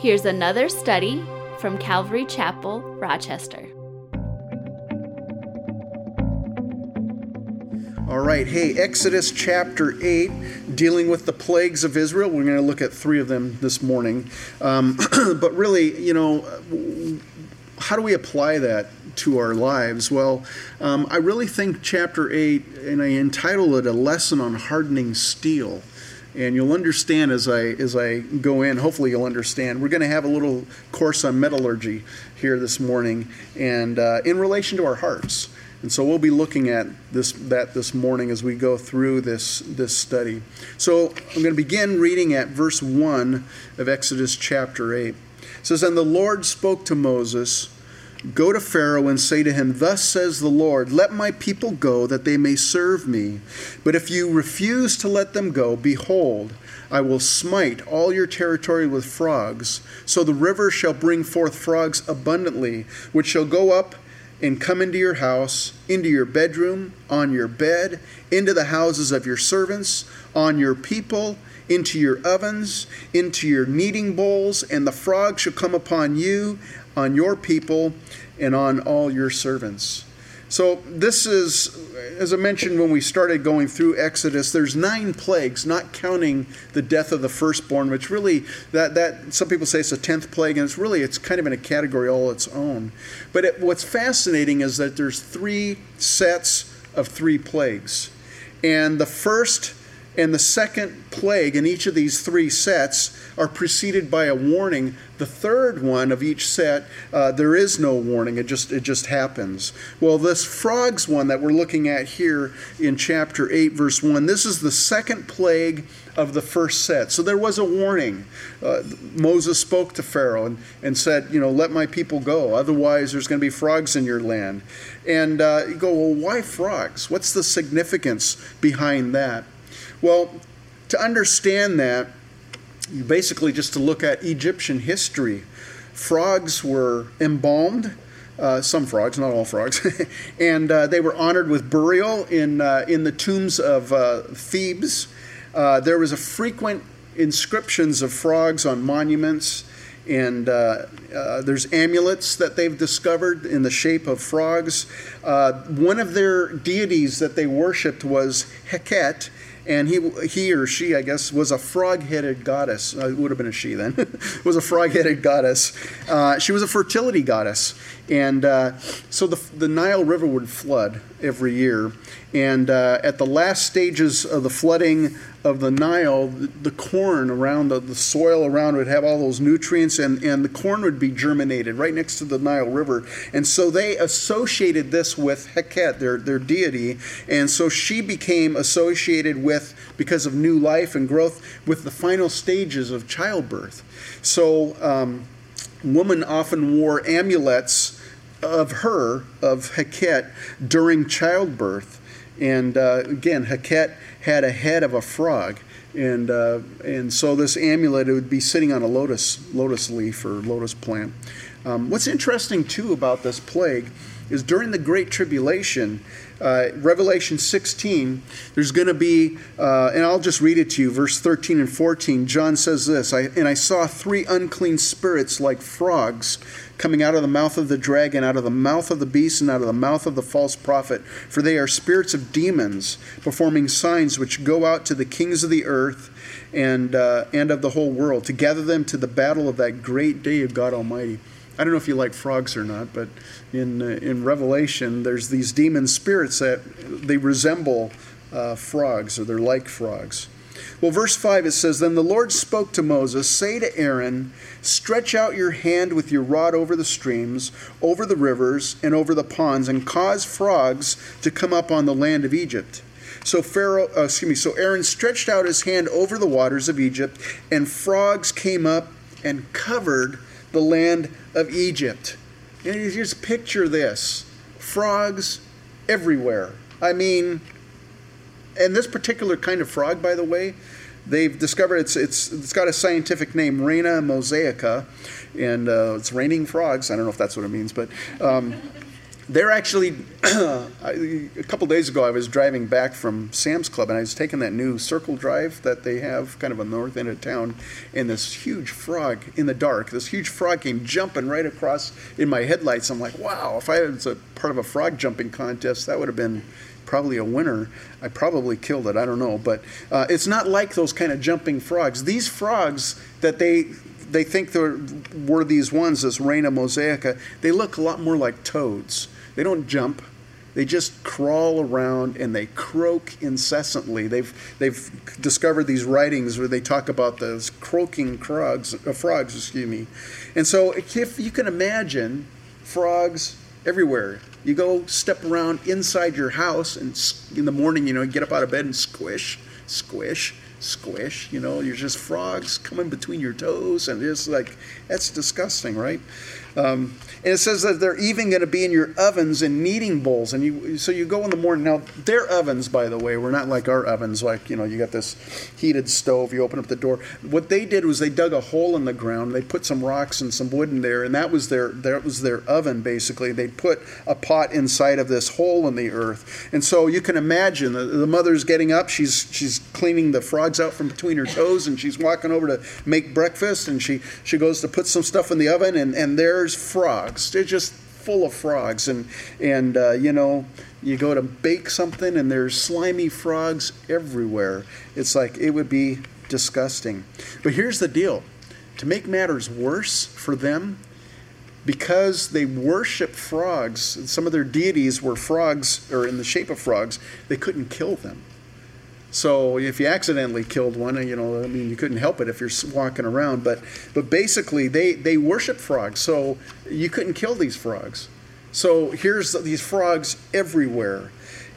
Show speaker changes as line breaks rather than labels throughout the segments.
Here's another study from Calvary Chapel, Rochester.
All right, hey, Exodus chapter 8, dealing with the plagues of Israel. We're going to look at three of them this morning. Um, but really, you know, how do we apply that to our lives? Well, um, I really think chapter 8, and I entitled it A Lesson on Hardening Steel. And you'll understand as I as I go in. Hopefully, you'll understand. We're going to have a little course on metallurgy here this morning, and uh, in relation to our hearts. And so we'll be looking at this that this morning as we go through this this study. So I'm going to begin reading at verse 1 of Exodus chapter 8. It says, And the Lord spoke to Moses Go to Pharaoh and say to him, Thus says the Lord, Let my people go, that they may serve me. But if you refuse to let them go, behold, I will smite all your territory with frogs. So the river shall bring forth frogs abundantly, which shall go up and come into your house, into your bedroom, on your bed, into the houses of your servants, on your people, into your ovens, into your kneading bowls, and the frogs shall come upon you on your people and on all your servants. So, this is, as I mentioned when we started going through Exodus, there's nine plagues, not counting the death of the firstborn, which really, that, that some people say it's a tenth plague, and it's really, it's kind of in a category all its own. But it, what's fascinating is that there's three sets of three plagues. And the first and the second plague in each of these three sets are preceded by a warning. The third one of each set, uh, there is no warning. It just it just happens. Well, this frogs one that we're looking at here in chapter eight, verse one. This is the second plague of the first set. So there was a warning. Uh, Moses spoke to Pharaoh and, and said, you know, let my people go. Otherwise, there's going to be frogs in your land. And uh, you go, well, why frogs? What's the significance behind that? Well, to understand that, you basically just to look at Egyptian history. Frogs were embalmed, uh, some frogs, not all frogs, and uh, they were honored with burial in, uh, in the tombs of uh, Thebes. Uh, there was a frequent inscriptions of frogs on monuments, and uh, there's amulets that they've discovered in the shape of frogs. one of their deities that they worshipped was Heket, and he he or she, I guess, was a frog-headed goddess. Uh, it would have been a she then. was a frog-headed goddess. Uh, she was a fertility goddess, and uh, so the the Nile River would flood every year, and uh, at the last stages of the flooding of the Nile, the, corn around the, the soil around would have all those nutrients, and, and the corn would be germinated right next to the Nile River. And so they associated this with Heket, their, their deity. And so she became associated with, because of new life and growth, with the final stages of childbirth. So um, women often wore amulets of her, of Heket, during childbirth. And uh, again, Heket had a head of a frog. And, uh, and so this amulet would be sitting on a lotus, lotus leaf or lotus plant. Um, what's interesting too about this plague is during the Great Tribulation, uh, Revelation 16, there's going to be, uh, and I'll just read it to you, verse 13 and 14. John says this I, And I saw three unclean spirits like frogs coming out of the mouth of the dragon, out of the mouth of the beast, and out of the mouth of the false prophet. For they are spirits of demons, performing signs which go out to the kings of the earth and, uh, and of the whole world, to gather them to the battle of that great day of God Almighty. I don't know if you like frogs or not, but in, uh, in Revelation, there's these demon spirits that they resemble uh, frogs, or they're like frogs. Well, verse 5 it says, Then the Lord spoke to Moses, Say to Aaron, Stretch out your hand with your rod over the streams, over the rivers, and over the ponds, and cause frogs to come up on the land of Egypt. So Pharaoh, uh, excuse me, so Aaron stretched out his hand over the waters of Egypt, and frogs came up and covered the land of Egypt. And just picture this frogs everywhere. I mean, and this particular kind of frog, by the way, they've discovered it's it's it's got a scientific name, Rana mosaica, and uh, it's raining frogs. I don't know if that's what it means, but. Um, they're actually a couple days ago i was driving back from sam's club and i was taking that new circle drive that they have kind of a north end of town and this huge frog in the dark this huge frog came jumping right across in my headlights. I'm like wow if i was a part of a frog jumping contest that would have been probably a winner. I probably killed it i don't know. But uh, it's not like those kind of jumping frogs. These frogs that they they think there were these ones, this Rana mosaica, they look a lot more like toads. They don't jump. They just crawl around and they croak incessantly. They've they've discovered these writings where they talk about those croaking frogs, uh, frogs, excuse me. And so if you can imagine frogs everywhere, you go step around inside your house and in the morning, you know, you get up out of bed and squish, squish, squish. You know, you're just frogs coming between your toes, and it's like that's disgusting, right? Um, and it says that they're even going to be in your ovens and kneading bowls. And you, so you go in the morning. Now, their ovens, by the way, were not like our ovens. Like you know, you got this heated stove. You open up the door. What they did was they dug a hole in the ground. They put some rocks and some wood in there, and that was their that was their oven. Basically, they put a pot inside of this hole in the earth. And so you can imagine the, the mother's getting up. She's she's cleaning the frogs out from between her toes, and she's walking over to make breakfast. And she she goes to put some stuff in the oven, and and there's frogs frogs. They're just full of frogs, and and uh, you know you go to bake something and there's slimy frogs everywhere. It's like it would be disgusting. But here's the deal: to make matters worse for them, because they worship frogs, some of their deities were frogs or in the shape of frogs. They couldn't kill them. So if you accidentally killed one, you know, I mean, you couldn't help it if you're walking around. But but basically, they they worship frogs, so you couldn't kill these frogs. So here's these frogs everywhere.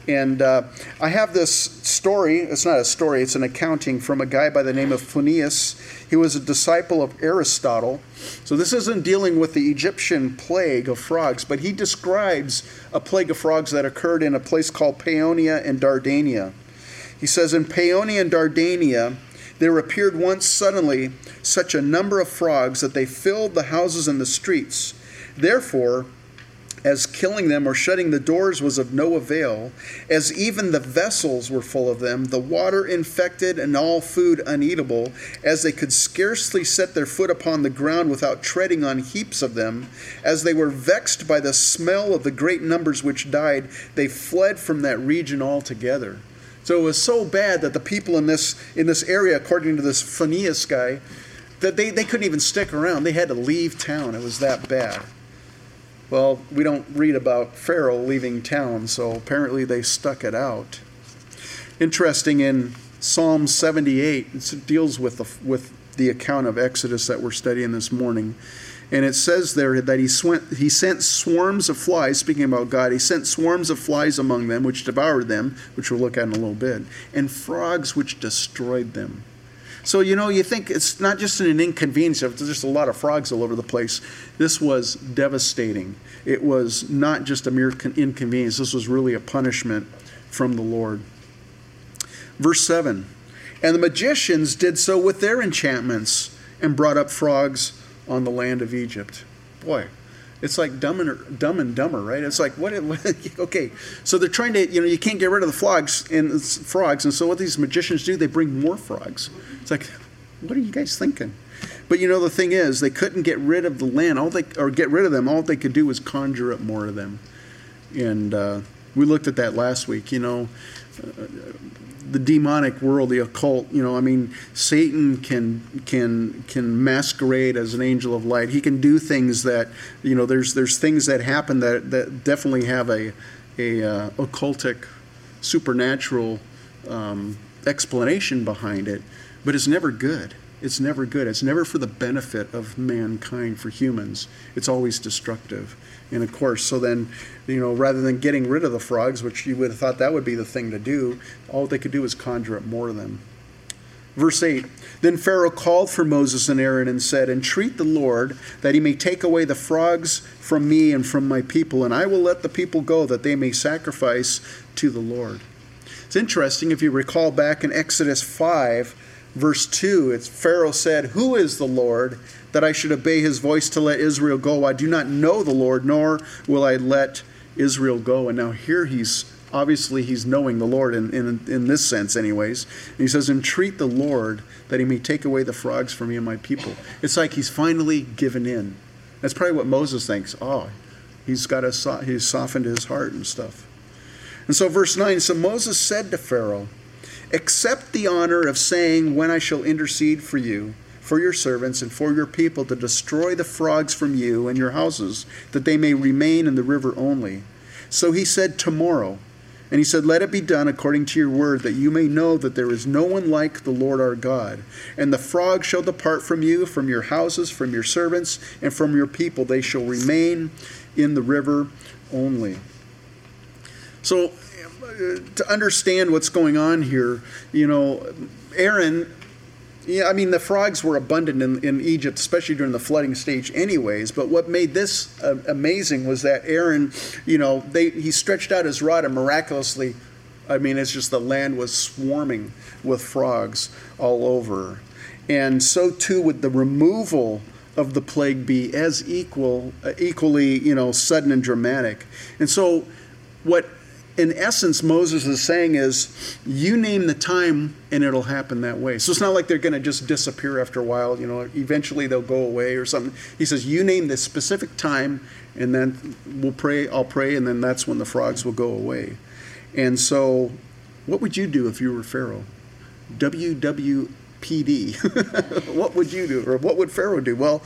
And uh, I have this story. It's not a story, it's an accounting from a guy by the name of Phineas. He was a disciple of Aristotle. So this isn't dealing with the Egyptian plague of frogs, but he describes a plague of frogs that occurred in a place called Paeonia and Dardania. He says, In Paeonia and Dardania, there appeared once suddenly such a number of frogs that they filled the houses and the streets. Therefore, as killing them or shutting the doors was of no avail, as even the vessels were full of them, the water infected and all food uneatable, as they could scarcely set their foot upon the ground without treading on heaps of them, as they were vexed by the smell of the great numbers which died, they fled from that region altogether. So it was so bad that the people in this in this area, according to this Phineas guy, that they, they couldn't even stick around. They had to leave town. It was that bad. Well, we don't read about Pharaoh leaving town, so apparently they stuck it out. Interesting in Psalm 78, it deals with the, with the account of Exodus that we're studying this morning. And it says there that he, he sent swarms of flies, speaking about God, he sent swarms of flies among them, which devoured them, which we'll look at in a little bit, and frogs, which destroyed them. So, you know, you think it's not just an inconvenience, there's just a lot of frogs all over the place. This was devastating. It was not just a mere inconvenience, this was really a punishment from the Lord. Verse 7 And the magicians did so with their enchantments and brought up frogs on the land of Egypt. Boy, it's like dumb and, dumb and dumber, right? It's like what, Okay, so they're trying to, you know, you can't get rid of the frogs and frogs, and so what these magicians do, they bring more frogs. It's like, what are you guys thinking? But you know, the thing is, they couldn't get rid of the land. All they or get rid of them. All they could do was conjure up more of them, and uh, we looked at that last week. You know, the demonic world, the occult. You know, I mean, Satan can can can masquerade as an angel of light. He can do things that you know. There's there's things that happen that that definitely have a a uh, occultic, supernatural um, explanation behind it, but it's never good. It's never good. It's never for the benefit of mankind, for humans. It's always destructive. And of course, so then, you know, rather than getting rid of the frogs, which you would have thought that would be the thing to do, all they could do was conjure up more of them. Verse 8 Then Pharaoh called for Moses and Aaron and said, Entreat the Lord that he may take away the frogs from me and from my people, and I will let the people go that they may sacrifice to the Lord. It's interesting if you recall back in Exodus 5, verse 2, it's Pharaoh said, Who is the Lord that I should obey his voice to let Israel go? I do not know the Lord, nor will I let Israel go. And now here he's obviously he's knowing the Lord in, in, in this sense, anyways. And he says, Entreat the Lord that he may take away the frogs from me and my people. It's like he's finally given in. That's probably what Moses thinks. Oh, he's got a, he's softened his heart and stuff. And so, verse 9 So Moses said to Pharaoh, Accept the honor of saying, When I shall intercede for you, for your servants, and for your people to destroy the frogs from you and your houses, that they may remain in the river only. So he said, Tomorrow. And he said, Let it be done according to your word, that you may know that there is no one like the Lord our God. And the frogs shall depart from you, from your houses, from your servants, and from your people. They shall remain in the river only. So, to understand what's going on here, you know, Aaron yeah, I mean, the frogs were abundant in, in Egypt, especially during the flooding stage, anyways. But what made this uh, amazing was that Aaron, you know, they, he stretched out his rod and miraculously, I mean, it's just the land was swarming with frogs all over. And so too with the removal of the plague be as equal, uh, equally, you know, sudden and dramatic. And so what in essence, Moses is saying is, you name the time and it'll happen that way. So it's not like they're going to just disappear after a while. You know, eventually they'll go away or something. He says, you name the specific time, and then we'll pray. I'll pray, and then that's when the frogs will go away. And so, what would you do if you were Pharaoh? WWPD. what would you do, or what would Pharaoh do? Well,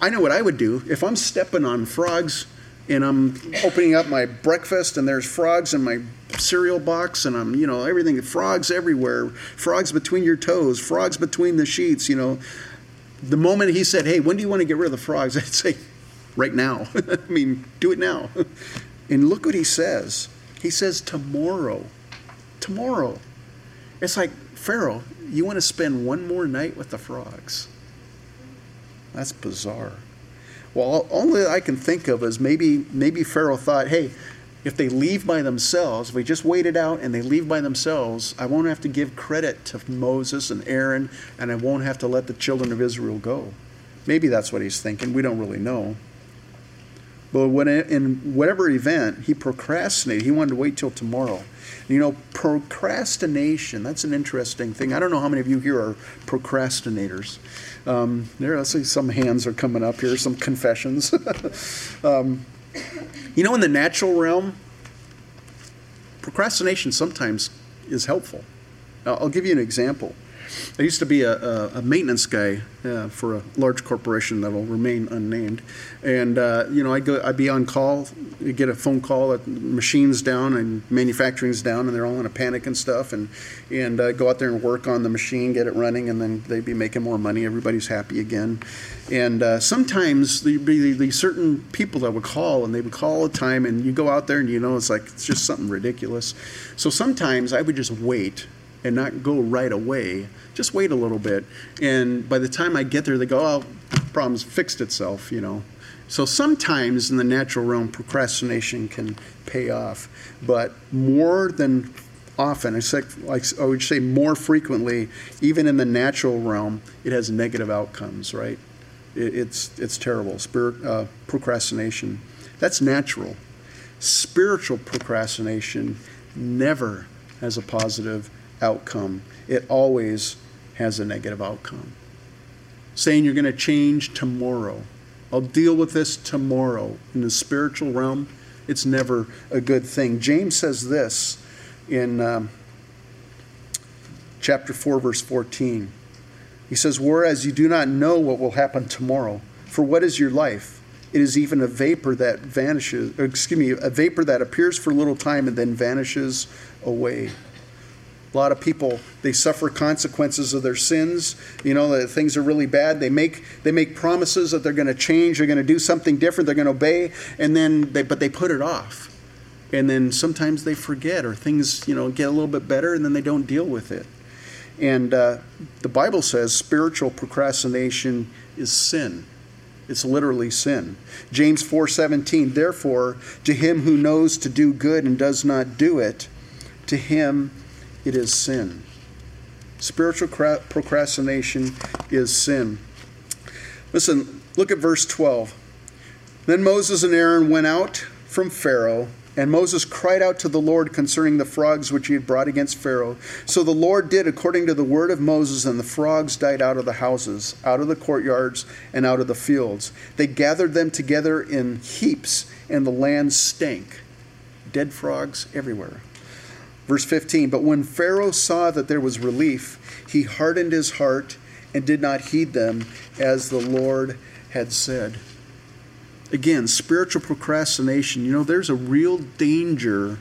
I know what I would do if I'm stepping on frogs and I'm opening up my breakfast and there's frogs in my cereal box and I'm, you know, everything, frogs everywhere, frogs between your toes, frogs between the sheets, you know. The moment he said, hey, when do you want to get rid of the frogs? I'd say, right now. I mean, do it now. and look what he says. He says, tomorrow. Tomorrow. It's like, Pharaoh, you want to spend one more night with the frogs? That's bizarre. Well, only I can think of is maybe maybe Pharaoh thought, hey, if they leave by themselves, if we just wait it out and they leave by themselves, I won't have to give credit to Moses and Aaron, and I won't have to let the children of Israel go. Maybe that's what he's thinking. We don't really know. But when in whatever event, he procrastinated. He wanted to wait till tomorrow. You know, procrastination, that's an interesting thing. I don't know how many of you here are procrastinators. Um, there, I see some hands are coming up here, some confessions. um, you know, in the natural realm, procrastination sometimes is helpful. Now, I'll give you an example. I used to be a, a, a maintenance guy uh, for a large corporation that'll remain unnamed, and uh, you know I go I'd be on call, you get a phone call that machines down and manufacturing's down, and they're all in a panic and stuff, and and uh, go out there and work on the machine, get it running, and then they'd be making more money. Everybody's happy again, and uh, sometimes there'd be these certain people that would call, and they would call all the time, and you go out there and you know it's like it's just something ridiculous. So sometimes I would just wait and not go right away. Just wait a little bit. And by the time I get there, they go, oh, the problem's fixed itself, you know. So sometimes in the natural realm, procrastination can pay off. But more than often, I, would say more frequently, even in the natural realm, it has negative outcomes, right? It's, it's terrible. Spirit, uh, procrastination. That's natural. Spiritual procrastination never has a positive outcome. It always has a negative outcome. Saying you're going to change tomorrow. I'll deal with this tomorrow. In the spiritual realm, it's never a good thing. James says this in um, chapter 4, verse 14. He says, Whereas you do not know what will happen tomorrow, for what is your life? It is even a vapor that vanishes, excuse me, a vapor that appears for a little time and then vanishes away. A lot of people they suffer consequences of their sins. You know that things are really bad. They make they make promises that they're going to change, they're going to do something different, they're going to obey, and then they but they put it off. And then sometimes they forget, or things you know get a little bit better, and then they don't deal with it. And uh, the Bible says spiritual procrastination is sin. It's literally sin. James 4:17 Therefore to him who knows to do good and does not do it to him it is sin. Spiritual procrastination is sin. Listen, look at verse 12. Then Moses and Aaron went out from Pharaoh. And Moses cried out to the Lord concerning the frogs which he had brought against Pharaoh. So the Lord did according to the word of Moses, and the frogs died out of the houses, out of the courtyards, and out of the fields. They gathered them together in heaps, and the land stank. Dead frogs everywhere. Verse 15 But when Pharaoh saw that there was relief, he hardened his heart and did not heed them as the Lord had said. Again, spiritual procrastination. You know, there's a real danger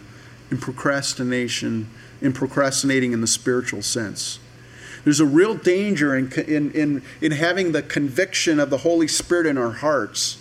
in procrastination, in procrastinating in the spiritual sense. There's a real danger in, in, in, in having the conviction of the Holy Spirit in our hearts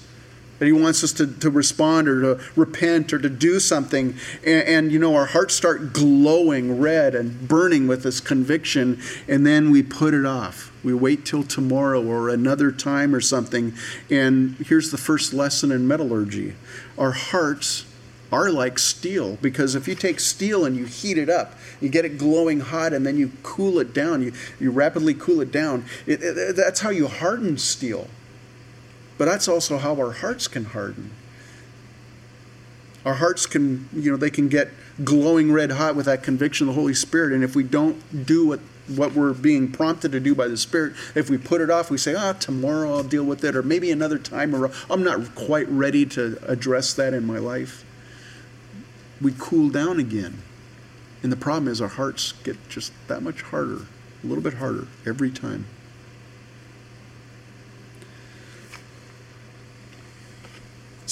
that he wants us to, to respond or to repent or to do something. And, and, you know our hearts start glowing red and burning with this conviction and then we put it off. We wait till tomorrow or another time or something. And here's the first lesson in metallurgy. Our hearts are like steel because if you take steel and you heat it up you get it glowing hot and then you cool it down. You, you rapidly cool it down. It, it, that's how you harden steel but that's also how our hearts can harden. Our hearts can, you know, they can get glowing red hot with that conviction of the Holy Spirit. And if we don't do what, what we're being prompted to do by the Spirit, if we put it off, we say, ah, tomorrow I'll deal with it, or maybe another time, or I'm not quite ready to address that in my life. We cool down again. And the problem is our hearts get just that much harder, a little bit harder every time.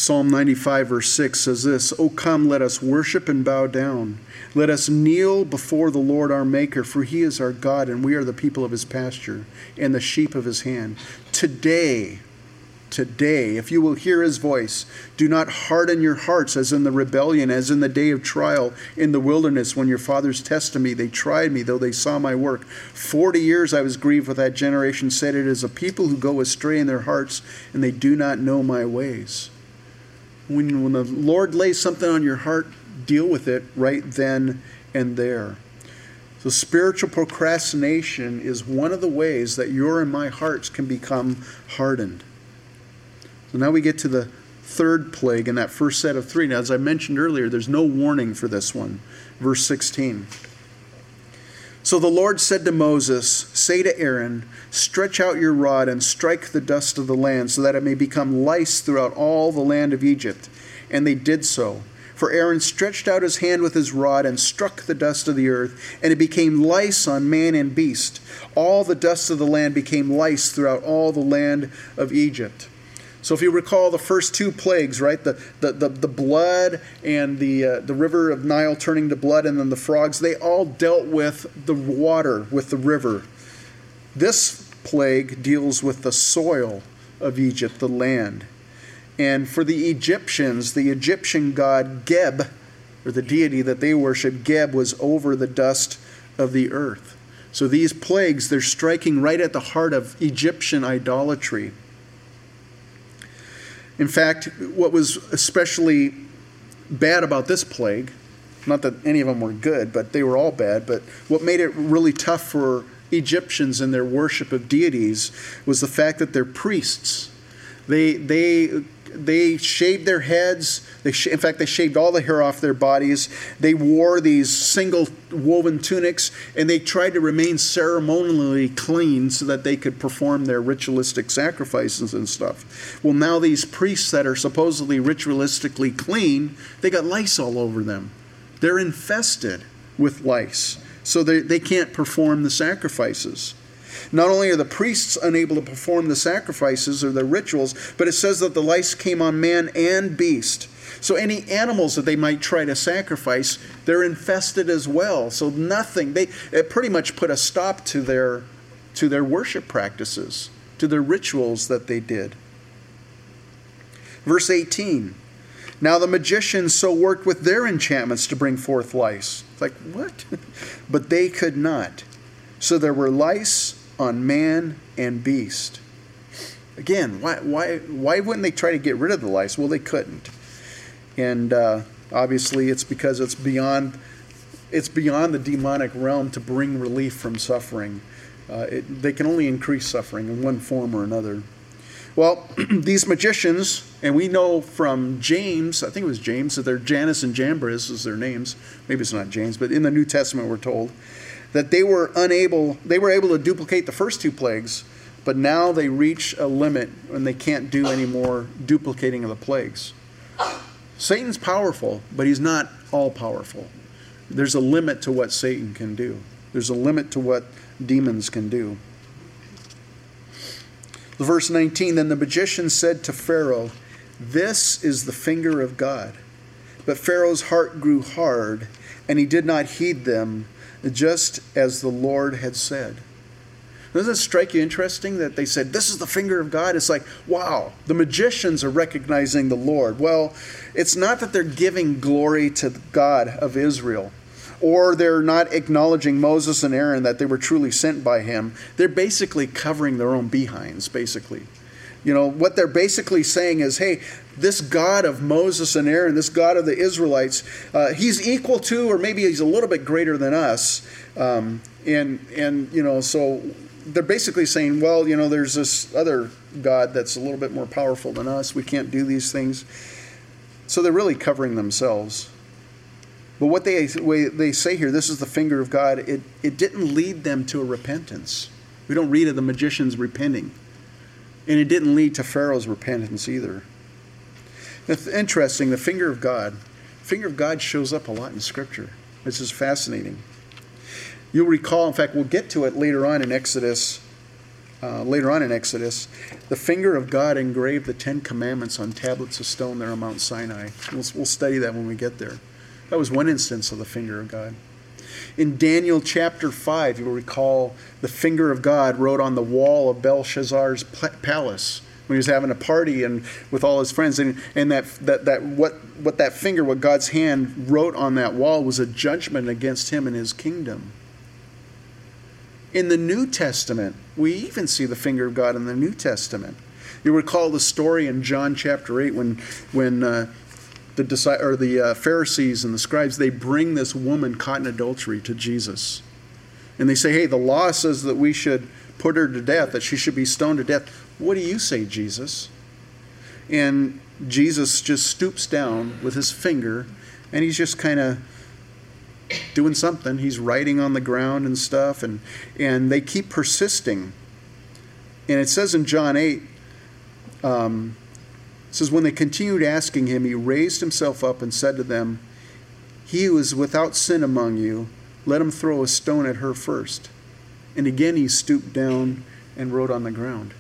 Psalm 95, verse 6 says this O come, let us worship and bow down. Let us kneel before the Lord our Maker, for he is our God, and we are the people of his pasture and the sheep of his hand. Today, today, if you will hear his voice, do not harden your hearts as in the rebellion, as in the day of trial in the wilderness, when your fathers tested me. They tried me, though they saw my work. Forty years I was grieved with that generation, said, It is a people who go astray in their hearts, and they do not know my ways when, when the Lord lays something on your heart, deal with it right then and there. So, spiritual procrastination is one of the ways that your and my hearts can become hardened. So, now we get to the third plague in that first set of three. Now, as I mentioned earlier, there's no warning for this one. Verse 16. So the Lord said to Moses, Say to Aaron, Stretch out your rod and strike the dust of the land, so that it may become lice throughout all the land of Egypt. And they did so. For Aaron stretched out his hand with his rod and struck the dust of the earth, and it became lice on man and beast. All the dust of the land became lice throughout all the land of Egypt. So if you recall the first two plagues, right, the, the, the, the blood and the, uh, the river of Nile turning to blood and then the frogs, they all dealt with the water, with the river. This plague deals with the soil of Egypt, the land. And for the Egyptians, the Egyptian god Geb, or the deity that they worship, Geb, was over the dust of the earth. So these plagues, they're striking right at the heart of Egyptian idolatry. In fact, what was especially bad about this plague, not that any of them were good, but they were all bad, but what made it really tough for Egyptians in their worship of deities was the fact that their priests, they, they they shaved their heads. They sh- in fact, they shaved all the hair off their bodies. They wore these single woven tunics, and they tried to remain ceremonially clean so that they could perform their ritualistic sacrifices and stuff. Well, now these priests that are supposedly ritualistically clean, they got lice all over them. They're infested with lice, so they, they can't perform the sacrifices. Not only are the priests unable to perform the sacrifices or the rituals, but it says that the lice came on man and beast. So any animals that they might try to sacrifice, they're infested as well. So nothing. They pretty much put a stop to their to their worship practices, to their rituals that they did. Verse 18. Now the magicians so worked with their enchantments to bring forth lice. It's like, what? but they could not. So there were lice on man and beast. Again, why, why, why wouldn't they try to get rid of the lice? Well, they couldn't. And uh, obviously, it's because it's beyond, it's beyond the demonic realm to bring relief from suffering. Uh, it, they can only increase suffering in one form or another. Well, these magicians, and we know from James, I think it was James, that they're Jannes and Jambres is their names. Maybe it's not James, but in the New Testament we're told that they were unable, they were able to duplicate the first two plagues, but now they reach a limit and they can't do any more duplicating of the plagues. Satan's powerful, but he's not all powerful. There's a limit to what Satan can do. There's a limit to what demons can do. Verse 19 Then the magician said to Pharaoh, This is the finger of God. But Pharaoh's heart grew hard, and he did not heed them, just as the Lord had said. Doesn't it strike you interesting that they said, This is the finger of God? It's like, wow, the magicians are recognizing the Lord. Well, it's not that they're giving glory to God of Israel or they're not acknowledging Moses and Aaron that they were truly sent by him. They're basically covering their own behinds, basically. You know, what they're basically saying is, hey, this God of Moses and Aaron, this God of the Israelites, uh, he's equal to, or maybe he's a little bit greater than us. Um, and, and, you know, so they're basically saying, well, you know, there's this other God that's a little bit more powerful than us. We can't do these things. So they're really covering themselves. But what they, they say here, this is the finger of God, it, it didn't lead them to a repentance. We don't read of the magicians repenting. And it didn't lead to Pharaoh's repentance either. It's interesting, the finger of God. finger of God shows up a lot in Scripture. This is fascinating. You'll recall, in fact, we'll get to it later on in Exodus. Uh, later on in Exodus, the finger of God engraved the Ten Commandments on tablets of stone there on Mount Sinai. We'll, we'll study that when we get there. That was one instance of the finger of God. In Daniel chapter 5, you'll recall the finger of God wrote on the wall of Belshazzar's palace when he was having a party and with all his friends. And, and that, that, that what, what that finger, what God's hand wrote on that wall was a judgment against him and his kingdom. In the New Testament, we even see the finger of God in the New Testament. You recall the story in John chapter 8 when, when uh, the, or the uh, Pharisees and the scribes, they bring this woman caught in adultery to Jesus. And they say, hey, the law says that we should put her to death, that she should be stoned to death. What do you say, Jesus? And Jesus just stoops down with his finger and he's just kind of doing something. He's writing on the ground and stuff, and, and they keep persisting. And it says in John 8, um, says, When they continued asking him, he raised himself up and said to them, He who is without sin among you, let him throw a stone at her first. And again he stooped down and wrote on the ground.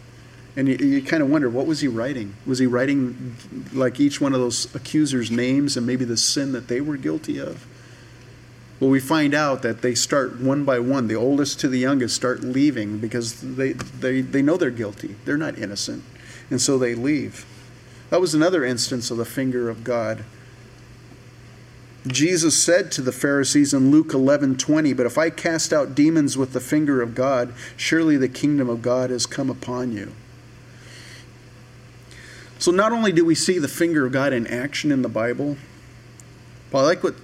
And you, you kind of wonder, what was he writing? Was he writing like each one of those accusers' names and maybe the sin that they were guilty of? Well, we find out that they start one by one. The oldest to the youngest start leaving because they, they, they know they're guilty. They're not innocent. And so they leave. That was another instance of the finger of God. Jesus said to the Pharisees in Luke 11:20, "But if I cast out demons with the finger of God, surely the kingdom of God has come upon you." So not only do we see the finger of God in action in the Bible, but I like what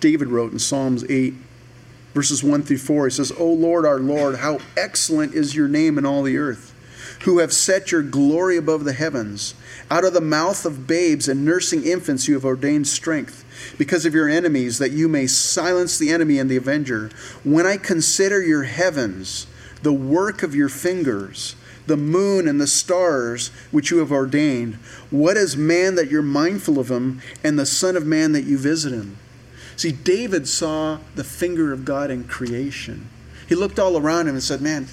David wrote in Psalms 8 verses 1 through 4. He says, "O Lord, our Lord, how excellent is your name in all the earth, who have set your glory above the heavens." Out of the mouth of babes and nursing infants you have ordained strength because of your enemies, that you may silence the enemy and the avenger. When I consider your heavens, the work of your fingers, the moon and the stars which you have ordained, what is man that you're mindful of him, and the Son of Man that you visit him? See, David saw the finger of God in creation. He looked all around him and said, Man,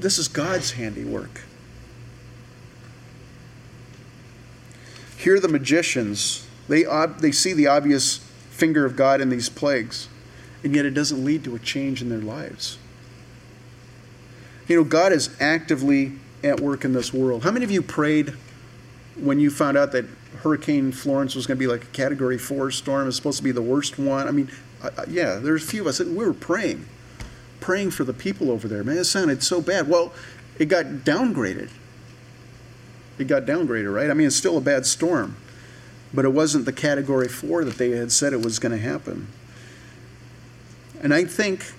this is God's handiwork. Here, the magicians, they, they see the obvious finger of God in these plagues, and yet it doesn't lead to a change in their lives. You know, God is actively at work in this world. How many of you prayed when you found out that Hurricane Florence was going to be like a Category 4 storm? It's supposed to be the worst one. I mean, yeah, there's a few of us we were praying, praying for the people over there. Man, it sounded so bad. Well, it got downgraded it got downgraded, right? I mean, it's still a bad storm, but it wasn't the category four that they had said it was going to happen. And I think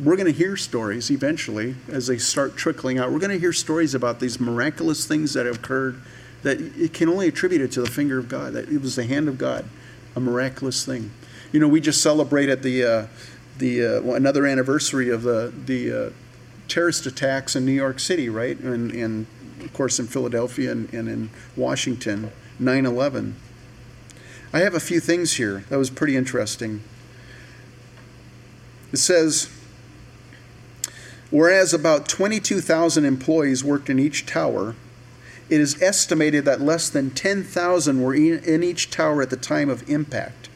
we're going to hear stories eventually as they start trickling out. We're going to hear stories about these miraculous things that have occurred that it can only attribute it to the finger of God, that it was the hand of God, a miraculous thing. You know, we just celebrated the, uh, the uh, another anniversary of the, the uh, terrorist attacks in New York City, right? And, and of course in Philadelphia and, and in Washington, 9 11. I have a few things here that was pretty interesting. It says, whereas about 22,000 employees worked in each tower, it is estimated that less than 10,000 were in each tower at the time of impact.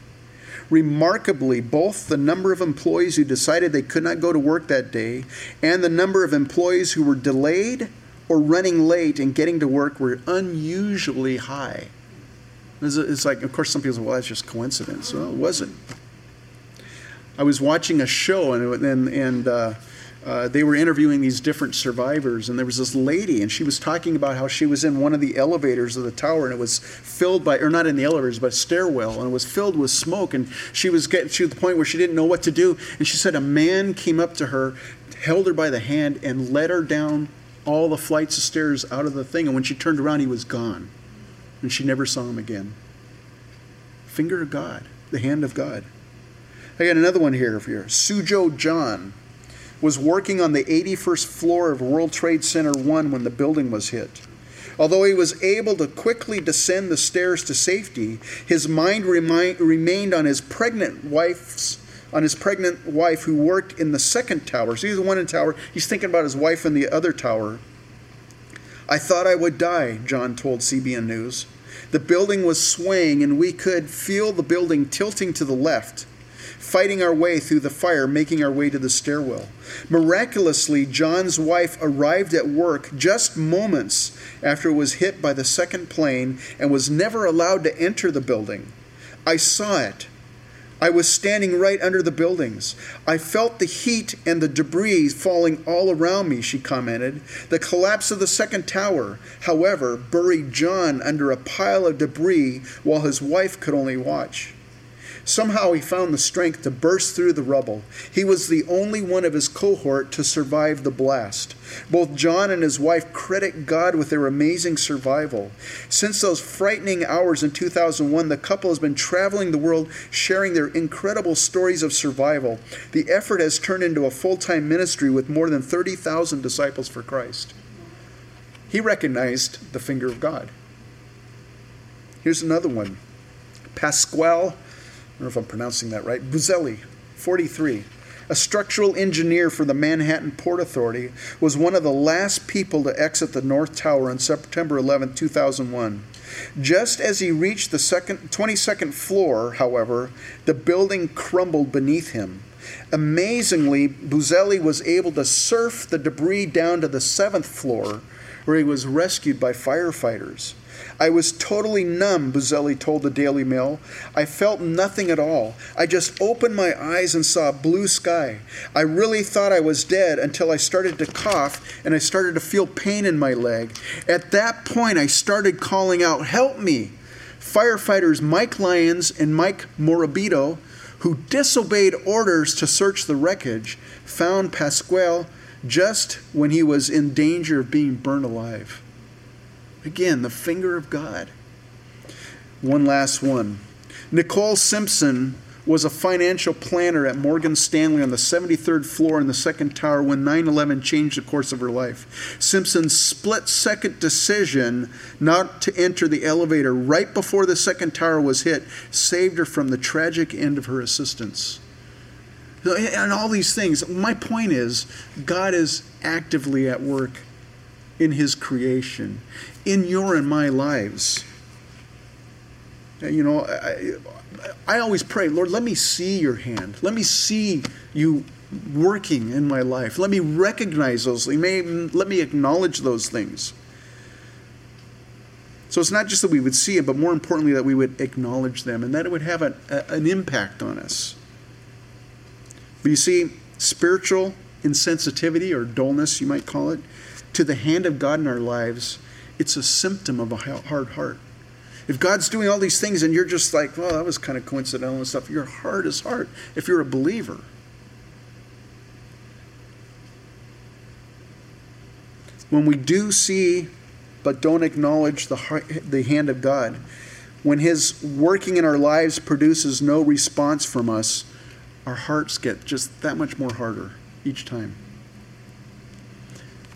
Remarkably, both the number of employees who decided they could not go to work that day and the number of employees who were delayed or running late and getting to work were unusually high. It's like, of course, some people say, well, that's just coincidence. Well, it wasn't. I was watching a show, and, and, and uh, uh, they were interviewing these different survivors, and there was this lady, and she was talking about how she was in one of the elevators of the tower, and it was filled by, or not in the elevators, but stairwell, and it was filled with smoke, and she was getting to the point where she didn't know what to do, and she said a man came up to her, held her by the hand, and led her down all the flights of stairs out of the thing, and when she turned around, he was gone and she never saw him again. Finger of God, the hand of God. I got another one here for you. Sujo John was working on the 81st floor of World Trade Center 1 when the building was hit. Although he was able to quickly descend the stairs to safety, his mind remi- remained on his pregnant wife's on his pregnant wife who worked in the second tower. So he's the one in tower. He's thinking about his wife in the other tower. I thought I would die, John told CBN News. The building was swaying, and we could feel the building tilting to the left, fighting our way through the fire, making our way to the stairwell. Miraculously, John's wife arrived at work just moments after it was hit by the second plane and was never allowed to enter the building. I saw it. I was standing right under the buildings. I felt the heat and the debris falling all around me, she commented. The collapse of the second tower, however, buried John under a pile of debris while his wife could only watch. Somehow he found the strength to burst through the rubble. He was the only one of his cohort to survive the blast. Both John and his wife credit God with their amazing survival. Since those frightening hours in 2001, the couple has been traveling the world sharing their incredible stories of survival. The effort has turned into a full time ministry with more than 30,000 disciples for Christ. He recognized the finger of God. Here's another one Pasquale don't know if I'm pronouncing that right, Buzelli, 43, a structural engineer for the Manhattan Port Authority, was one of the last people to exit the North Tower on September 11, 2001. Just as he reached the second, 22nd floor, however, the building crumbled beneath him. Amazingly, Buzelli was able to surf the debris down to the seventh floor, where he was rescued by firefighters. I was totally numb, Buzelli told the Daily Mail. I felt nothing at all. I just opened my eyes and saw blue sky. I really thought I was dead until I started to cough and I started to feel pain in my leg. At that point, I started calling out, Help me! Firefighters Mike Lyons and Mike Morabito, who disobeyed orders to search the wreckage, found Pasquale just when he was in danger of being burned alive. Again, the finger of God. One last one. Nicole Simpson was a financial planner at Morgan Stanley on the 73rd floor in the second tower when 9 11 changed the course of her life. Simpson's split second decision not to enter the elevator right before the second tower was hit saved her from the tragic end of her assistants. And all these things, my point is, God is actively at work in His creation in your and my lives. You know, I, I always pray, Lord, let me see your hand. Let me see you working in my life. Let me recognize those. things. me, let me acknowledge those things. So it's not just that we would see it, but more importantly, that we would acknowledge them and that it would have a, a, an impact on us. But you see, spiritual insensitivity or dullness, you might call it, to the hand of God in our lives it's a symptom of a hard heart. If God's doing all these things and you're just like, well, that was kind of coincidental and stuff, your heart is hard if you're a believer. When we do see but don't acknowledge the, heart, the hand of God, when His working in our lives produces no response from us, our hearts get just that much more harder each time.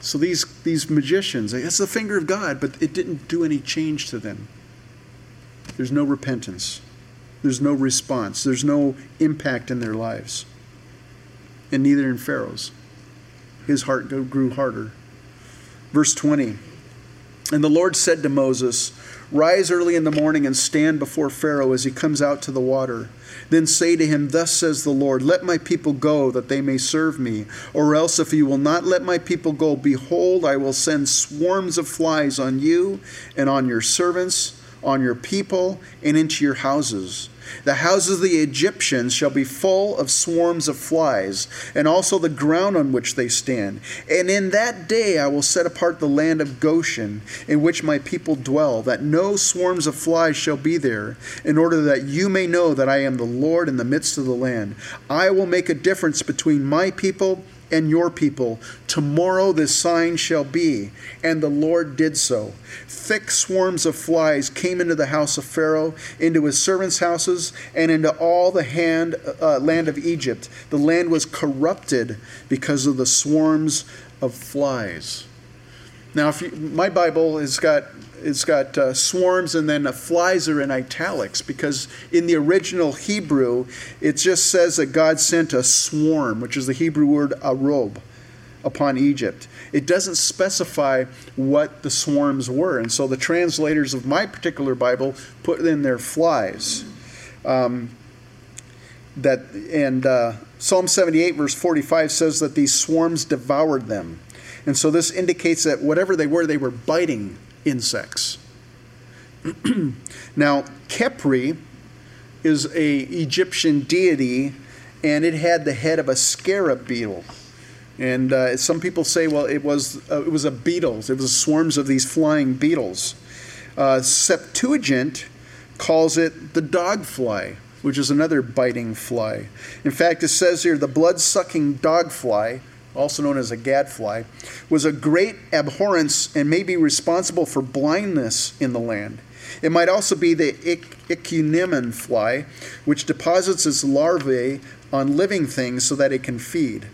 So these, these magicians, it's the finger of God, but it didn't do any change to them. There's no repentance. There's no response. There's no impact in their lives. And neither in Pharaoh's. His heart grew harder. Verse 20 And the Lord said to Moses, Rise early in the morning and stand before Pharaoh as he comes out to the water. Then say to him, Thus says the Lord, Let my people go, that they may serve me. Or else, if you will not let my people go, behold, I will send swarms of flies on you and on your servants, on your people, and into your houses. The houses of the Egyptians shall be full of swarms of flies, and also the ground on which they stand. And in that day I will set apart the land of Goshen, in which my people dwell, that no swarms of flies shall be there, in order that you may know that I am the Lord in the midst of the land. I will make a difference between my people and your people. Tomorrow this sign shall be. And the Lord did so. Thick swarms of flies came into the house of Pharaoh, into his servants' houses, and into all the hand, uh, land of Egypt. The land was corrupted because of the swarms of flies. Now, if you, my Bible has got it's got uh, swarms and then the flies are in italics because in the original Hebrew it just says that God sent a swarm, which is the Hebrew word arob, upon Egypt. It doesn't specify what the swarms were, and so the translators of my particular Bible put in their flies. Um, that and uh, Psalm 78 verse 45 says that these swarms devoured them. And so this indicates that whatever they were, they were biting insects. now, Khepri is a Egyptian deity, and it had the head of a scarab beetle. And uh, some people say, well, it was uh, it was a beetle. It was swarms of these flying beetles. Uh, Septuagint calls it the dog fly, which is another biting fly. In fact, it says here the blood-sucking dog fly also known as a gadfly, was a great abhorrence and may be responsible for blindness in the land. It might also be the ichneumon fly, which deposits its larvae on living things so that it can feed.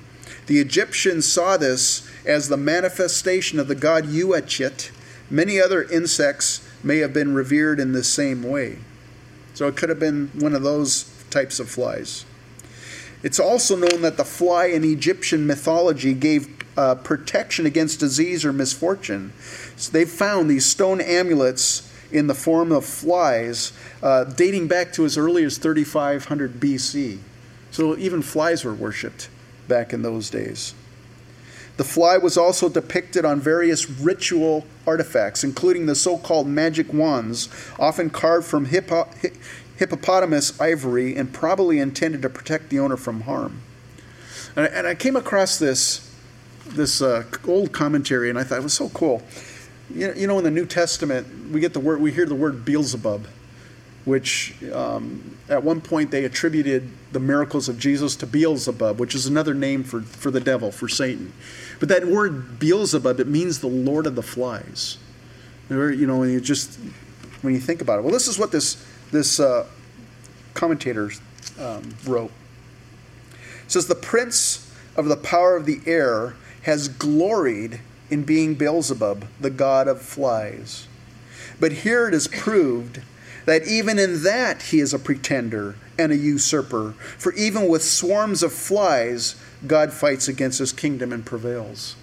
The Egyptians saw this as the manifestation of the god Uachit. Many other insects may have been revered in the same way. So it could have been one of those types of flies. It's also known that the fly in Egyptian mythology gave uh, protection against disease or misfortune. So they found these stone amulets in the form of flies uh, dating back to as early as 3500 BC. So even flies were worshipped back in those days. The fly was also depicted on various ritual artifacts, including the so called magic wands, often carved from hippo- hippopotamus ivory and probably intended to protect the owner from harm. And I, and I came across this this uh, old commentary, and I thought it was so cool. You know, you know, in the New Testament, we get the word, we hear the word Beelzebub, which um, at one point they attributed the miracles of Jesus to Beelzebub, which is another name for, for the devil, for Satan. But that word Beelzebub, it means the Lord of the Flies. You know, when you just when you think about it. Well, this is what this this uh, commentator um, wrote. It says, The prince of the power of the air has gloried in being Beelzebub, the god of flies. But here it is proved that even in that he is a pretender and a usurper. For even with swarms of flies, God fights against his kingdom and prevails.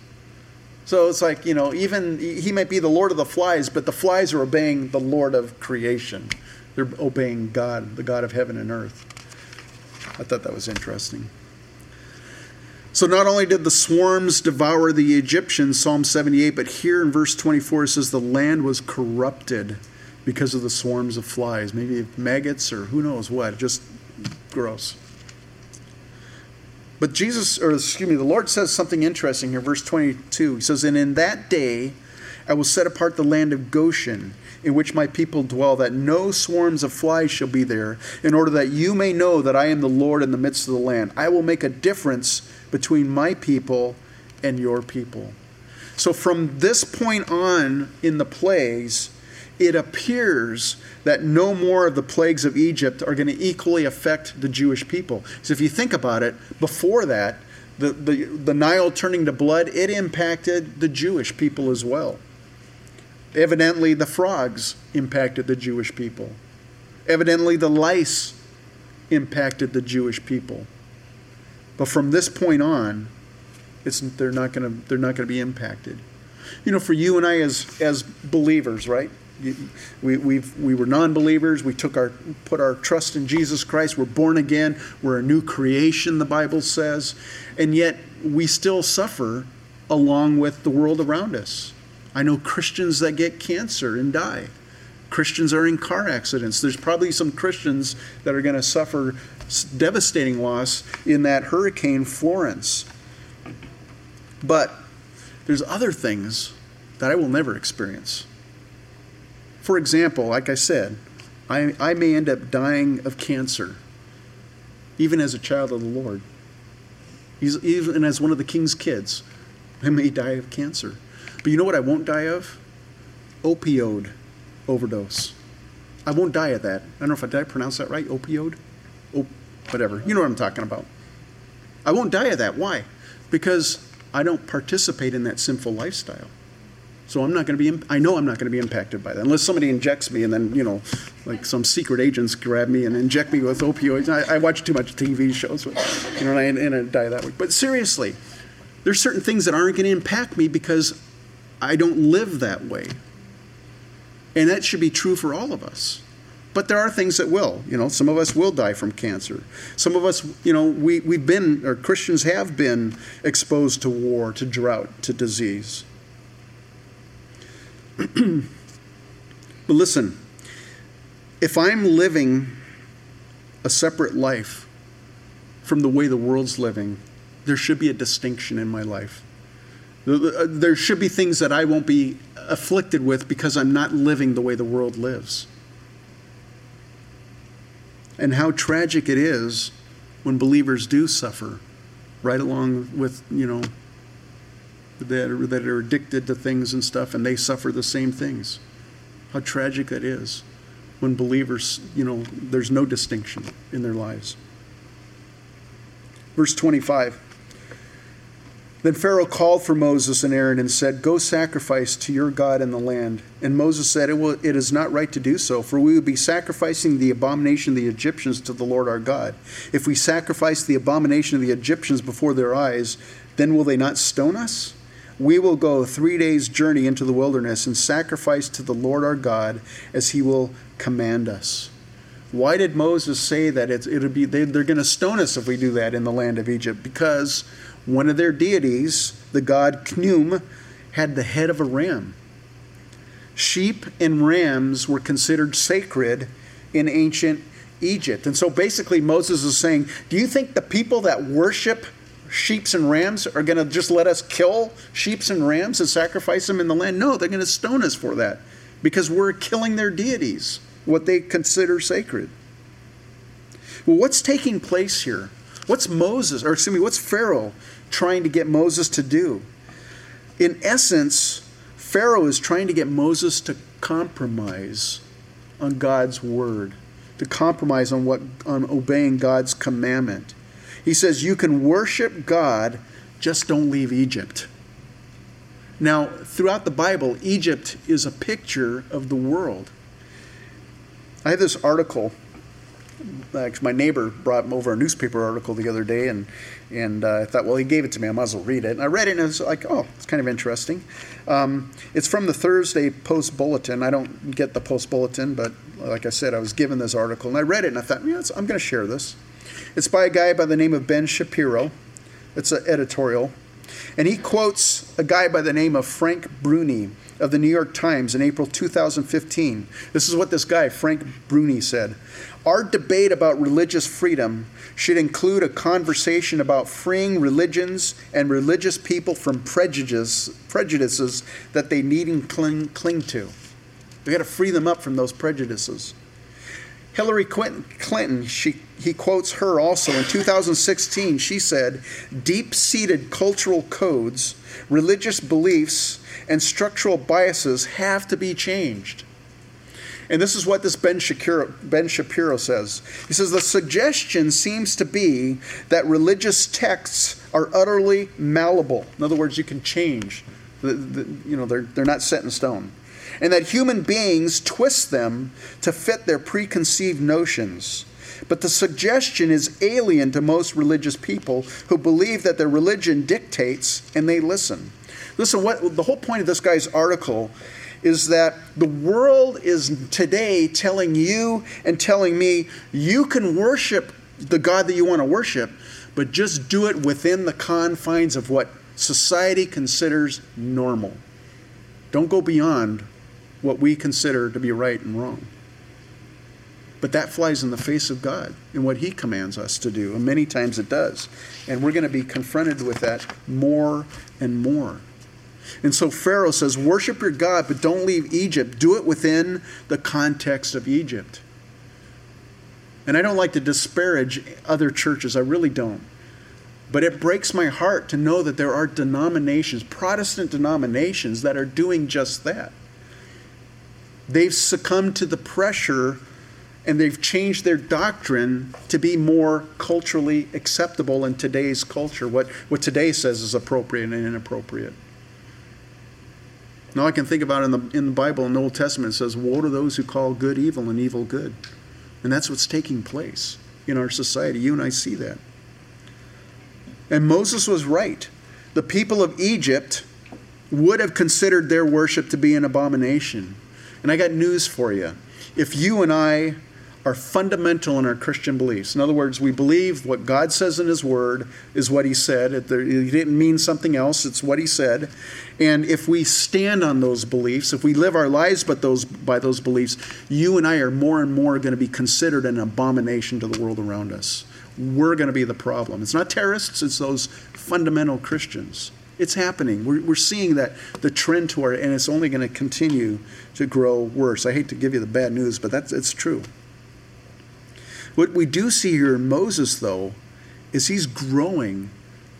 So it's like, you know, even he might be the Lord of the flies, but the flies are obeying the Lord of creation. They're obeying God, the God of heaven and earth. I thought that was interesting. So not only did the swarms devour the Egyptians, Psalm 78, but here in verse 24 it says the land was corrupted because of the swarms of flies. Maybe maggots or who knows what. Just gross. But Jesus, or excuse me, the Lord says something interesting here, verse 22. He says, And in that day I will set apart the land of Goshen in which my people dwell, that no swarms of flies shall be there, in order that you may know that I am the Lord in the midst of the land. I will make a difference between my people and your people. So from this point on in the plagues, it appears that no more of the plagues of Egypt are going to equally affect the Jewish people. So if you think about it, before that, the, the, the Nile turning to blood, it impacted the Jewish people as well. Evidently, the frogs impacted the Jewish people. Evidently, the lice impacted the Jewish people. But from this point on, it's, they're not going to be impacted. You know, for you and I as as believers, right? We, we we were non-believers. We took our put our trust in Jesus Christ. We're born again. We're a new creation. The Bible says, and yet we still suffer along with the world around us. I know Christians that get cancer and die. Christians are in car accidents. There's probably some Christians that are going to suffer devastating loss in that Hurricane Florence. But there's other things that I will never experience. For example, like I said, I, I may end up dying of cancer, even as a child of the Lord. Even as one of the king's kids, I may die of cancer. But you know what I won't die of? Opioid overdose. I won't die of that. I don't know if I did I pronounce that right. Opioid? Oh, whatever. You know what I'm talking about. I won't die of that. Why? Because I don't participate in that sinful lifestyle. So I'm not going to be. I know I'm not going to be impacted by that unless somebody injects me, and then you know, like some secret agents grab me and inject me with opioids. I, I watch too much TV shows, you know, and I, and I die that way. But seriously, there's certain things that aren't going to impact me because I don't live that way, and that should be true for all of us. But there are things that will. You know, some of us will die from cancer. Some of us, you know, we, we've been, or Christians have been exposed to war, to drought, to disease. but listen, if I'm living a separate life from the way the world's living, there should be a distinction in my life. Uh, there should be things that I won't be afflicted with because I'm not living the way the world lives and how tragic it is when believers do suffer, right along with, you know, that are, that are addicted to things and stuff, and they suffer the same things. How tragic that is when believers, you know, there's no distinction in their lives. Verse 25. Then Pharaoh called for Moses and Aaron and said, Go sacrifice to your God in the land. And Moses said, it, will, it is not right to do so, for we would be sacrificing the abomination of the Egyptians to the Lord our God. If we sacrifice the abomination of the Egyptians before their eyes, then will they not stone us? We will go three days' journey into the wilderness and sacrifice to the Lord our God as he will command us. Why did Moses say that it, it'll be, they, they're going to stone us if we do that in the land of Egypt? Because one of their deities, the god Khnum, had the head of a ram. Sheep and rams were considered sacred in ancient Egypt. And so basically, Moses is saying, Do you think the people that worship sheep and rams are going to just let us kill sheeps and rams and sacrifice them in the land? No, they're going to stone us for that because we're killing their deities, what they consider sacred. Well, what's taking place here? What's Moses, or excuse me, what's Pharaoh trying to get Moses to do? In essence, Pharaoh is trying to get Moses to compromise on God's word, to compromise on what on obeying God's commandment. He says you can worship God, just don't leave Egypt. Now, throughout the Bible, Egypt is a picture of the world. I have this article my neighbor brought over a newspaper article the other day, and and uh, I thought, well, he gave it to me. I might as well read it. And I read it, and I was like, oh, it's kind of interesting. Um, it's from the Thursday Post Bulletin. I don't get the Post Bulletin, but like I said, I was given this article, and I read it, and I thought, yeah, I'm going to share this. It's by a guy by the name of Ben Shapiro. It's an editorial, and he quotes a guy by the name of Frank Bruni of the New York Times in April 2015. This is what this guy, Frank Bruni, said. Our debate about religious freedom should include a conversation about freeing religions and religious people from prejudice, prejudices that they need and cling, cling to. We got to free them up from those prejudices. Hillary Clinton, she, he quotes her also in 2016. She said, Deep seated cultural codes, religious beliefs, and structural biases have to be changed. And this is what this Ben Shapiro, ben Shapiro says. He says the suggestion seems to be that religious texts are utterly malleable. In other words, you can change. The, the, you know, they're, they're not set in stone. And that human beings twist them to fit their preconceived notions. But the suggestion is alien to most religious people who believe that their religion dictates and they listen. Listen, what the whole point of this guy's article is that the world is today telling you and telling me you can worship the God that you want to worship, but just do it within the confines of what society considers normal. Don't go beyond what we consider to be right and wrong. But that flies in the face of God and what He commands us to do, and many times it does. And we're going to be confronted with that more and more. And so Pharaoh says, Worship your God, but don't leave Egypt. Do it within the context of Egypt. And I don't like to disparage other churches, I really don't. But it breaks my heart to know that there are denominations, Protestant denominations, that are doing just that. They've succumbed to the pressure and they've changed their doctrine to be more culturally acceptable in today's culture, what, what today says is appropriate and inappropriate. Now I can think about in the in the Bible in the Old Testament it says, Woe to those who call good evil and evil good. And that's what's taking place in our society. You and I see that. And Moses was right. The people of Egypt would have considered their worship to be an abomination. And I got news for you. If you and I are fundamental in our Christian beliefs. In other words, we believe what God says in His Word is what He said. He didn't mean something else, it's what He said. And if we stand on those beliefs, if we live our lives but those, by those beliefs, you and I are more and more going to be considered an abomination to the world around us. We're going to be the problem. It's not terrorists, it's those fundamental Christians. It's happening. We're, we're seeing that the trend toward it, and it's only going to continue to grow worse. I hate to give you the bad news, but that's it's true. What we do see here in Moses, though, is he's growing.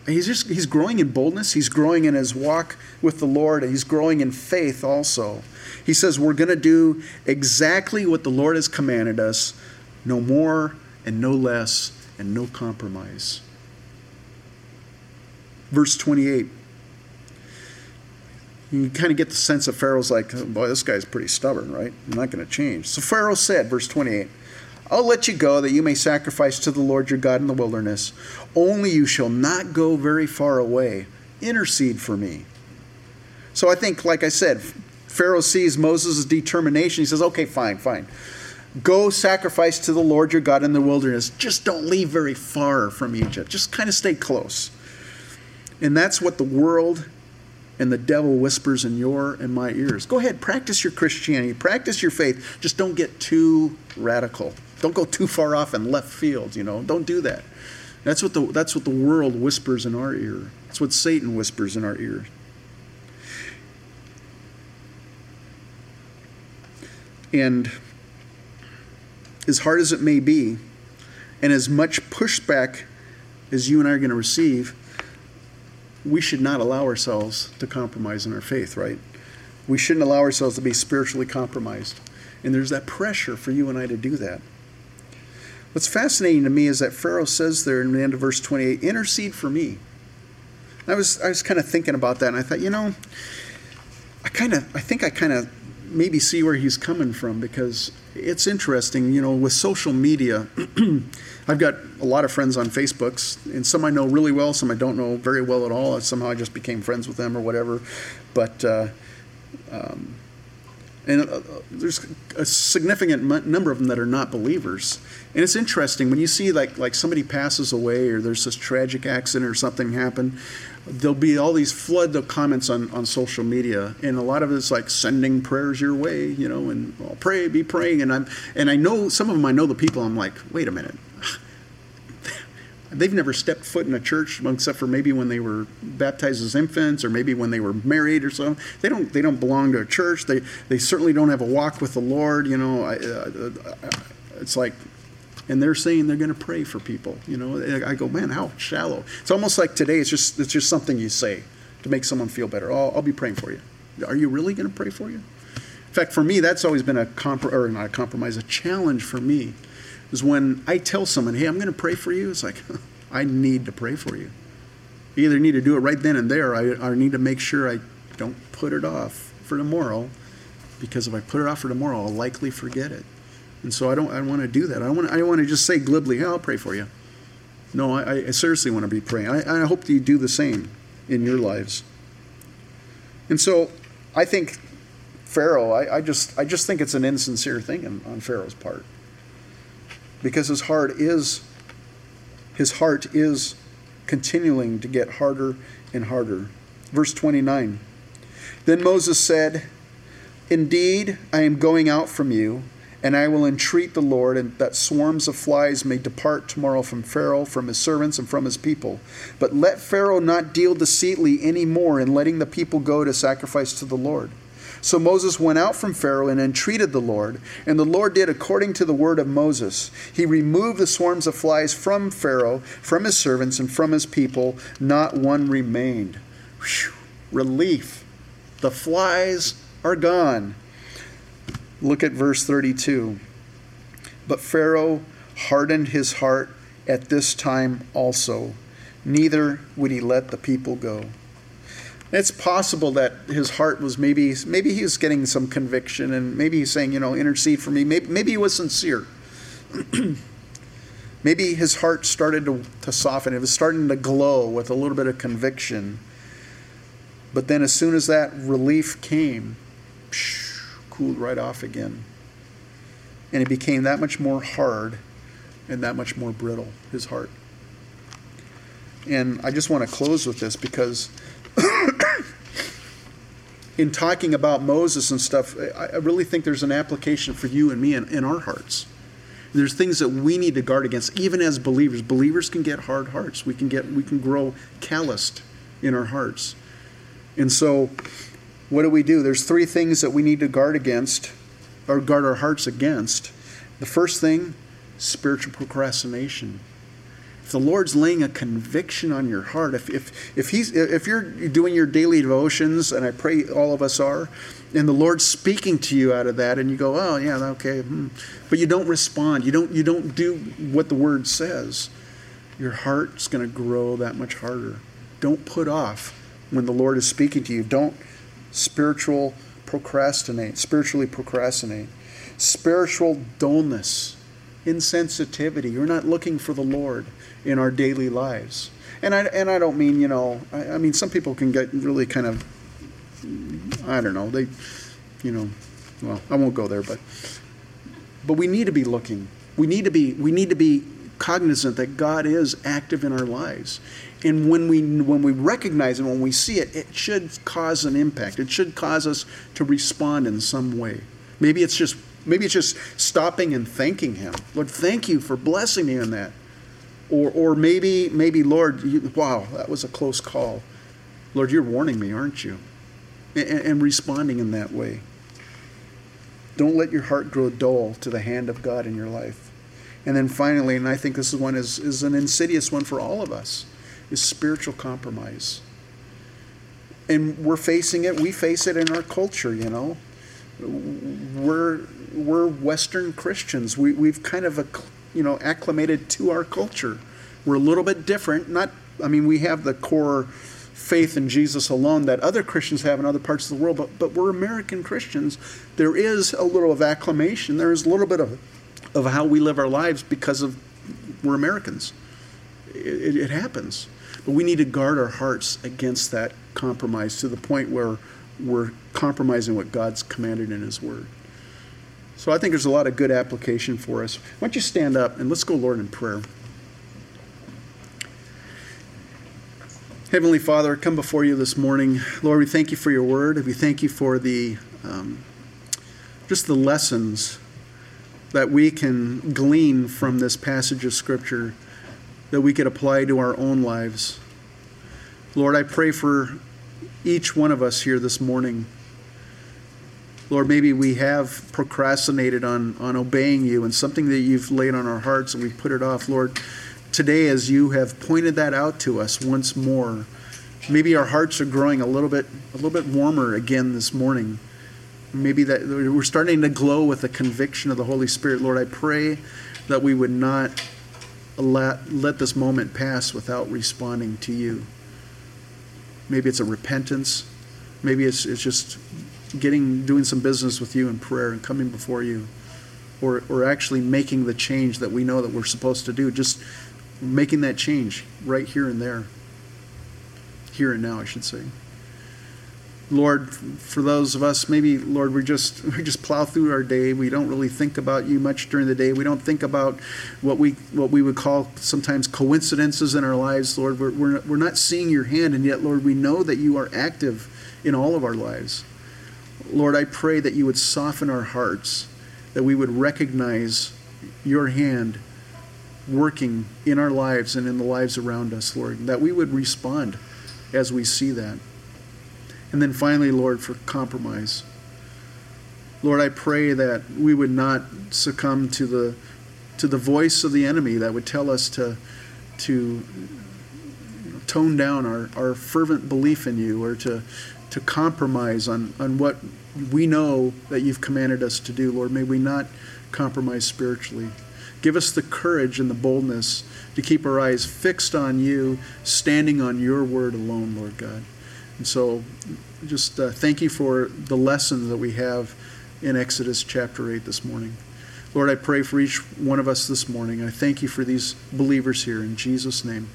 He's just he's growing in boldness. He's growing in his walk with the Lord. And he's growing in faith also. He says we're going to do exactly what the Lord has commanded us, no more and no less, and no compromise. Verse 28. You kind of get the sense of Pharaoh's like, oh, boy, this guy's pretty stubborn, right? I'm not going to change. So Pharaoh said, verse 28, I'll let you go that you may sacrifice to the Lord your God in the wilderness. Only you shall not go very far away. Intercede for me. So I think, like I said, Pharaoh sees Moses' determination. He says, okay, fine, fine. Go sacrifice to the Lord your God in the wilderness. Just don't leave very far from Egypt. Just kind of stay close. And that's what the world and the devil whispers in your and my ears. Go ahead, practice your Christianity, practice your faith. Just don't get too radical. Don't go too far off in left field, you know. Don't do that. That's what the that's what the world whispers in our ear. That's what Satan whispers in our ear. And as hard as it may be, and as much pushback as you and I are going to receive, we should not allow ourselves to compromise in our faith, right? We shouldn't allow ourselves to be spiritually compromised. And there's that pressure for you and I to do that. What's fascinating to me is that Pharaoh says there in the end of verse 28, intercede for me. I was, I was kind of thinking about that, and I thought, you know, I kind of, I think I kind of maybe see where he's coming from because it's interesting, you know, with social media. I've got a lot of friends on Facebooks, and some I know really well, some I don't know very well at all. Somehow I just became friends with them or whatever. But uh, um, and uh, there's a significant m- number of them that are not believers. And it's interesting when you see like like somebody passes away or there's this tragic accident or something happen. There'll be all these flood of comments on, on social media, and a lot of it's like sending prayers your way, you know, and well, pray, be praying, and I'm and I know some of them. I know the people. I'm like, wait a minute, they've never stepped foot in a church except for maybe when they were baptized as infants or maybe when they were married or something. They don't they don't belong to a church. They they certainly don't have a walk with the Lord. You know, I, uh, it's like, and they're saying they're going to pray for people. You know, I go, man, how shallow. It's almost like today. It's just it's just something you say to make someone feel better. Oh, I'll be praying for you. Are you really going to pray for you? In fact, for me, that's always been a compr- or not a compromise, a challenge for me, is when I tell someone, "Hey, I'm going to pray for you." It's like, I need to pray for you. You either need to do it right then and there, I need to make sure I don't put it off for tomorrow, because if I put it off for tomorrow, I'll likely forget it. And so I don't. I want to do that. I want. I want to just say glibly, "Yeah, I'll pray for you." No, I, I seriously want to be praying. I, I hope that you do the same in your lives. And so, I think Pharaoh. I, I just. I just think it's an insincere thing on, on Pharaoh's part, because his heart is. His heart is continuing to get harder and harder. Verse twenty nine. Then Moses said, "Indeed, I am going out from you." And I will entreat the Lord and that swarms of flies may depart tomorrow from Pharaoh, from his servants, and from his people. But let Pharaoh not deal deceitfully any more in letting the people go to sacrifice to the Lord. So Moses went out from Pharaoh and entreated the Lord, and the Lord did according to the word of Moses. He removed the swarms of flies from Pharaoh, from his servants, and from his people. Not one remained. Whew. Relief. The flies are gone. Look at verse 32. But Pharaoh hardened his heart at this time also, neither would he let the people go. It's possible that his heart was maybe maybe he was getting some conviction and maybe he's saying, you know, intercede for me. Maybe, maybe he was sincere. maybe his heart started to, to soften. It was starting to glow with a little bit of conviction. But then as soon as that relief came, cooled right off again. And it became that much more hard and that much more brittle, his heart. And I just want to close with this because in talking about Moses and stuff, I really think there's an application for you and me in, in our hearts. There's things that we need to guard against, even as believers. Believers can get hard hearts. We can get we can grow calloused in our hearts. And so what do we do? There's three things that we need to guard against, or guard our hearts against. The first thing, spiritual procrastination. If the Lord's laying a conviction on your heart, if, if, if, he's, if you're doing your daily devotions, and I pray all of us are, and the Lord's speaking to you out of that, and you go, oh, yeah, okay, hmm. but you don't respond, you don't, you don't do what the Word says, your heart's going to grow that much harder. Don't put off when the Lord is speaking to you. Don't spiritual procrastinate, spiritually procrastinate. Spiritual dullness, insensitivity. You're not looking for the Lord in our daily lives. And I, and I don't mean, you know, I, I mean, some people can get really kind of, I don't know, they, you know, well, I won't go there, but, but we need to be looking. We need to be, we need to be cognizant that God is active in our lives. And when we when we recognize it, when we see it, it should cause an impact. It should cause us to respond in some way. Maybe it's just maybe it's just stopping and thanking Him. Lord, thank you for blessing me in that. Or or maybe maybe Lord, you, wow, that was a close call. Lord, you're warning me, aren't you? And, and responding in that way. Don't let your heart grow dull to the hand of God in your life. And then finally, and I think this is one is, is an insidious one for all of us is spiritual compromise. And we're facing it, we face it in our culture, you know. We're, we're Western Christians. We, we've kind of, you know, acclimated to our culture. We're a little bit different. Not, I mean, we have the core faith in Jesus alone that other Christians have in other parts of the world, but, but we're American Christians. There is a little of acclamation. There is a little bit of, of how we live our lives because of we're Americans. It, it, it happens. But we need to guard our hearts against that compromise to the point where we're compromising what God's commanded in His Word. So I think there's a lot of good application for us. Why don't you stand up and let's go, Lord, in prayer. Heavenly Father, come before you this morning. Lord, we thank you for your word. We thank you for the um, just the lessons that we can glean from this passage of Scripture that we could apply to our own lives. Lord, I pray for each one of us here this morning. Lord, maybe we have procrastinated on, on obeying you and something that you've laid on our hearts and we've put it off. Lord, today as you have pointed that out to us once more, maybe our hearts are growing a little bit a little bit warmer again this morning. Maybe that we're starting to glow with the conviction of the Holy Spirit. Lord, I pray that we would not let, let this moment pass without responding to you. Maybe it's a repentance. Maybe it's, it's just getting doing some business with you in prayer and coming before you. Or, or actually making the change that we know that we're supposed to do. Just making that change right here and there. Here and now, I should say. Lord, for those of us, maybe Lord, we just we just plow through our day. We don't really think about you much during the day. We don't think about what we what we would call sometimes coincidences in our lives. Lord, we're we're, we're not seeing your hand, and yet, Lord, we know that you are active in all of our lives. Lord, I pray that you would soften our hearts, that we would recognize your hand working in our lives and in the lives around us, Lord, that we would respond as we see that. And then finally, Lord, for compromise. Lord, I pray that we would not succumb to the to the voice of the enemy that would tell us to to tone down our, our fervent belief in you or to to compromise on, on what we know that you've commanded us to do, Lord. May we not compromise spiritually. Give us the courage and the boldness to keep our eyes fixed on you, standing on your word alone, Lord God. And so just uh, thank you for the lessons that we have in Exodus chapter 8 this morning. Lord, I pray for each one of us this morning. I thank you for these believers here. In Jesus' name,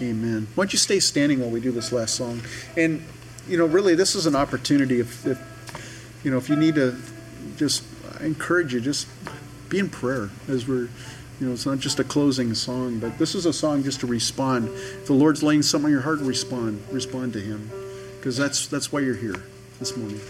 amen. Why don't you stay standing while we do this last song? And, you know, really, this is an opportunity. If, if you know, if you need to just, I encourage you, just be in prayer as we're you know, it's not just a closing song, but this is a song just to respond. If the Lord's laying something on your heart, respond. Respond to Him because that's that's why you're here this morning.